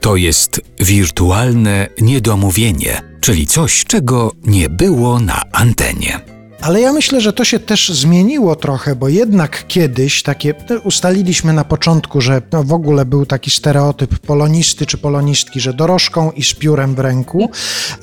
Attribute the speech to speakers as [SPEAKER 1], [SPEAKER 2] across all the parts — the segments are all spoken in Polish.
[SPEAKER 1] To jest wirtualne niedomówienie, czyli coś, czego nie było na antenie.
[SPEAKER 2] Ale ja myślę, że to się też zmieniło trochę, bo jednak kiedyś takie no, ustaliliśmy na początku, że no w ogóle był taki stereotyp polonisty czy polonistki, że dorożką i z piórem w ręku,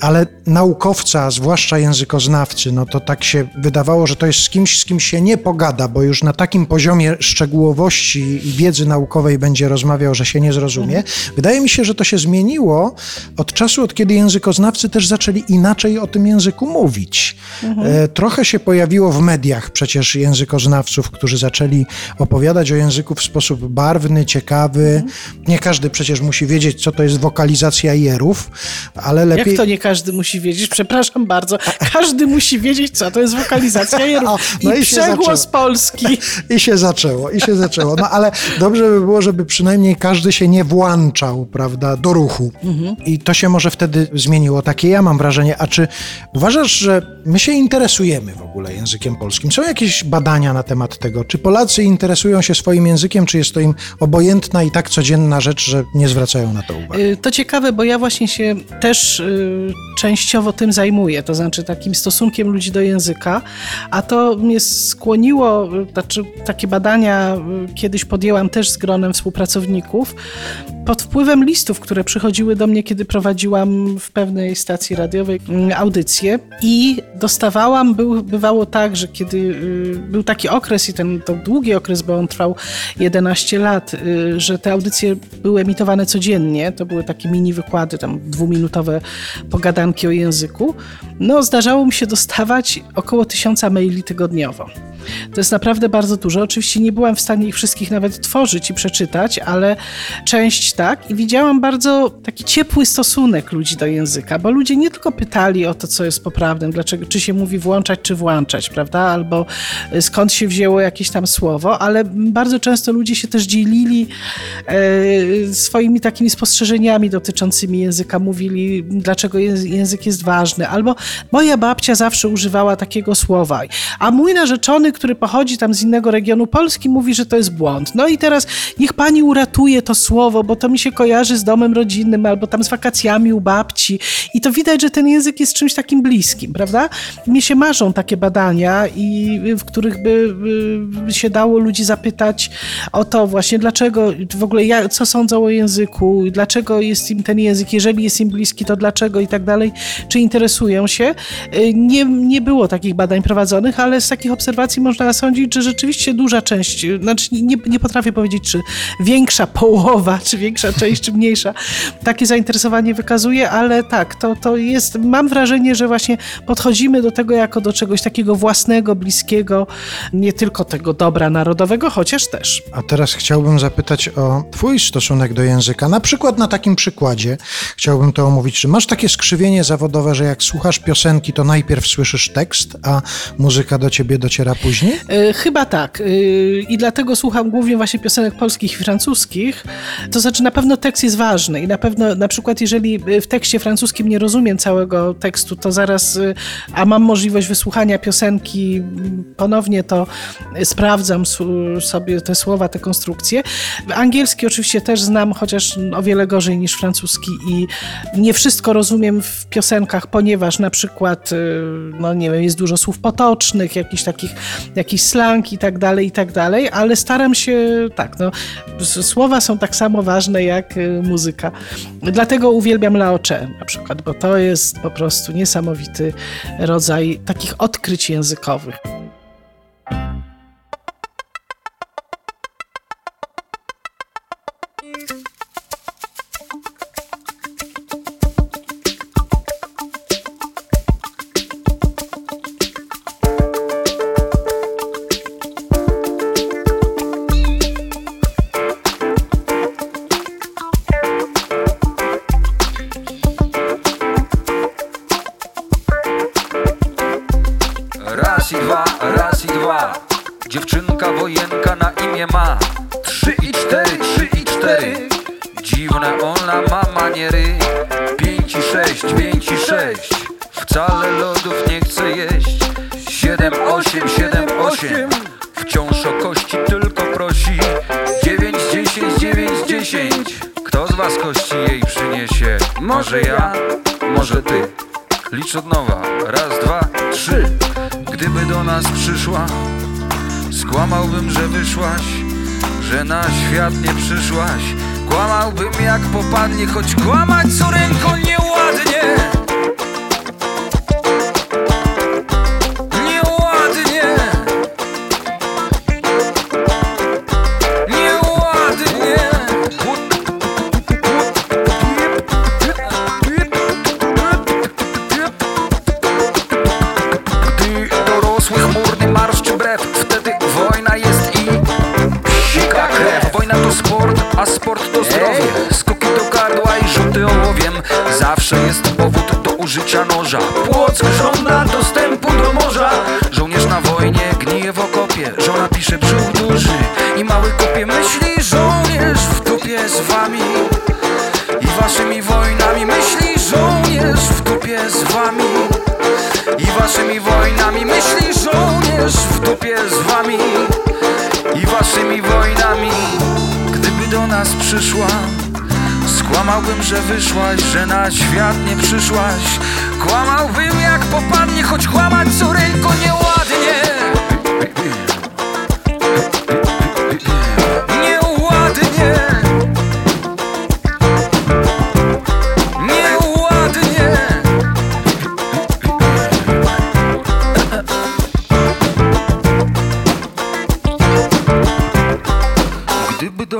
[SPEAKER 2] ale naukowca, zwłaszcza językoznawcy, no to tak się wydawało, że to jest z kimś, z kim się nie pogada, bo już na takim poziomie szczegółowości i wiedzy naukowej będzie rozmawiał, że się nie zrozumie. Wydaje mi się, że to się zmieniło od czasu, od kiedy językoznawcy też zaczęli inaczej o tym języku mówić. Mhm. Trochę się pojawiło w mediach przecież językoznawców, którzy zaczęli opowiadać o języku w sposób barwny, ciekawy. Nie każdy przecież musi wiedzieć, co to jest wokalizacja jerów, ale lepiej...
[SPEAKER 3] Jak to nie każdy musi wiedzieć? Przepraszam bardzo. Każdy musi wiedzieć, co to jest wokalizacja jerów. O, no I, i przegłos Polski.
[SPEAKER 2] I się zaczęło, i się zaczęło. No ale dobrze by było, żeby przynajmniej każdy się nie włączał, prawda, do ruchu. Mhm. I to się może wtedy zmieniło. Takie ja mam wrażenie. A czy uważasz, że my się interesujemy w ogóle językiem polskim. Są jakieś badania na temat tego, czy Polacy interesują się swoim językiem, czy jest to im obojętna i tak codzienna rzecz, że nie zwracają na to uwagi?
[SPEAKER 3] Y, to ciekawe, bo ja właśnie się też y, częściowo tym zajmuję, to znaczy takim stosunkiem ludzi do języka, a to mnie skłoniło, znaczy takie badania y, kiedyś podjęłam też z gronem współpracowników, pod wpływem listów, które przychodziły do mnie, kiedy prowadziłam w pewnej stacji radiowej mm, audycję i dostawałam, był, bywało tak, że kiedy y, był taki okres i ten to długi okres, bo on trwał 11 lat, y, że te audycje były emitowane codziennie, to były takie mini wykłady, tam dwuminutowe pogadanki o języku, no zdarzało mi się dostawać około tysiąca maili tygodniowo. To jest naprawdę bardzo dużo. Oczywiście nie byłam w stanie ich wszystkich nawet tworzyć i przeczytać, ale część tak. I widziałam bardzo taki ciepły stosunek ludzi do języka, bo ludzie nie tylko pytali o to, co jest poprawne, dlaczego, czy się mówi włączać, czy włączać, prawda? Albo y, skąd się wzięło jakieś tam słowo, ale bardzo często ludzie się też dzielili e, swoimi takimi spostrzeżeniami dotyczącymi języka. Mówili, dlaczego język jest ważny. Albo moja babcia zawsze używała takiego słowa, a mój narzeczony, który pochodzi tam z innego regionu Polski, mówi, że to jest błąd. No i teraz niech pani uratuje to słowo, bo to mi się kojarzy z domem rodzinnym albo tam z wakacjami u babci. I to widać, że ten język jest czymś takim bliskim, prawda? Mnie się marzą takie badania, i w których by, by się dało ludzi zapytać o to właśnie, dlaczego w ogóle ja, co sądzą o języku, dlaczego jest im ten język, jeżeli jest im bliski, to dlaczego i tak dalej, czy interesują się. Nie, nie było takich badań prowadzonych, ale z takich obserwacji można sądzić, że rzeczywiście duża część, znaczy nie, nie potrafię powiedzieć, czy większa połowa, czy większa część, czy mniejsza, takie zainteresowanie wykazuje, ale tak, to, to jest, mam wrażenie, że właśnie podchodzimy do tego jako do czegoś takiego własnego, bliskiego, nie tylko tego dobra narodowego, chociaż też.
[SPEAKER 2] A teraz chciałbym zapytać o Twój stosunek do języka. Na przykład na takim przykładzie chciałbym to omówić. Czy masz takie skrzywienie zawodowe, że jak słuchasz piosenki, to najpierw słyszysz tekst, a muzyka do ciebie dociera później? Później?
[SPEAKER 3] E, chyba tak. E, I dlatego słucham głównie właśnie piosenek polskich i francuskich. To znaczy na pewno tekst jest ważny i na pewno na przykład jeżeli w tekście francuskim nie rozumiem całego tekstu, to zaraz, e, a mam możliwość wysłuchania piosenki ponownie, to sprawdzam sobie te słowa, te konstrukcje. Angielski oczywiście też znam, chociaż o wiele gorzej niż francuski i nie wszystko rozumiem w piosenkach, ponieważ na przykład, no nie wiem, jest dużo słów potocznych, jakichś takich jakiś slang i tak dalej, i tak dalej, ale staram się, tak, no, słowa są tak samo ważne jak y, muzyka. Dlatego uwielbiam Laocze na przykład, bo to jest po prostu niesamowity rodzaj takich odkryć językowych.
[SPEAKER 4] Raz i dwa, raz i dwa. Dziewczynka wojenka na imię ma. Trzy i cztery, trzy i cztery. Dziwne ona ma maniery Pięć i sześć, pięć i sześć. Wcale lodów nie chce jeść. Siedem, osiem, siedem, osiem. Wciąż o kości tylko prosi. Dziewięć, dziesięć, dziewięć, dziesięć. Kto z was kości jej przyniesie? Może ja, może ty. Licz od nowa, raz, dwa, trzy Gdyby do nas przyszła Skłamałbym, że wyszłaś Że na świat nie przyszłaś. Kłamałbym jak popadnie Choć kłamać córeńko nieładnie Nieładnie a sport to zdrowie. Skoki do gardła i rzuty ołowiem. Zawsze jest powód do użycia noża. Płock żąda dostępu do morza. Żołnierz na wojnie gnije w okopie. Żona pisze brzuch duży i mały kopie Myśli żołnierz w dupie z wami. I waszymi wojnami myśli żołnierz w dupie z wami. I waszymi wojnami myśli żołnierz w dupie z wami. I waszymi wojnami nas przyszła. Skłamałbym, że wyszłaś, że na świat nie przyszłaś. Kłamałbym jak popadnie, choć kłamać córeńko nieładnie nieładnie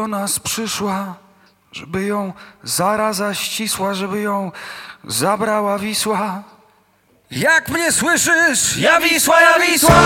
[SPEAKER 4] do nas przyszła Żeby ją zaraza ścisła Żeby ją zabrała Wisła Jak mnie słyszysz? Ja Wisła, ja Wisła!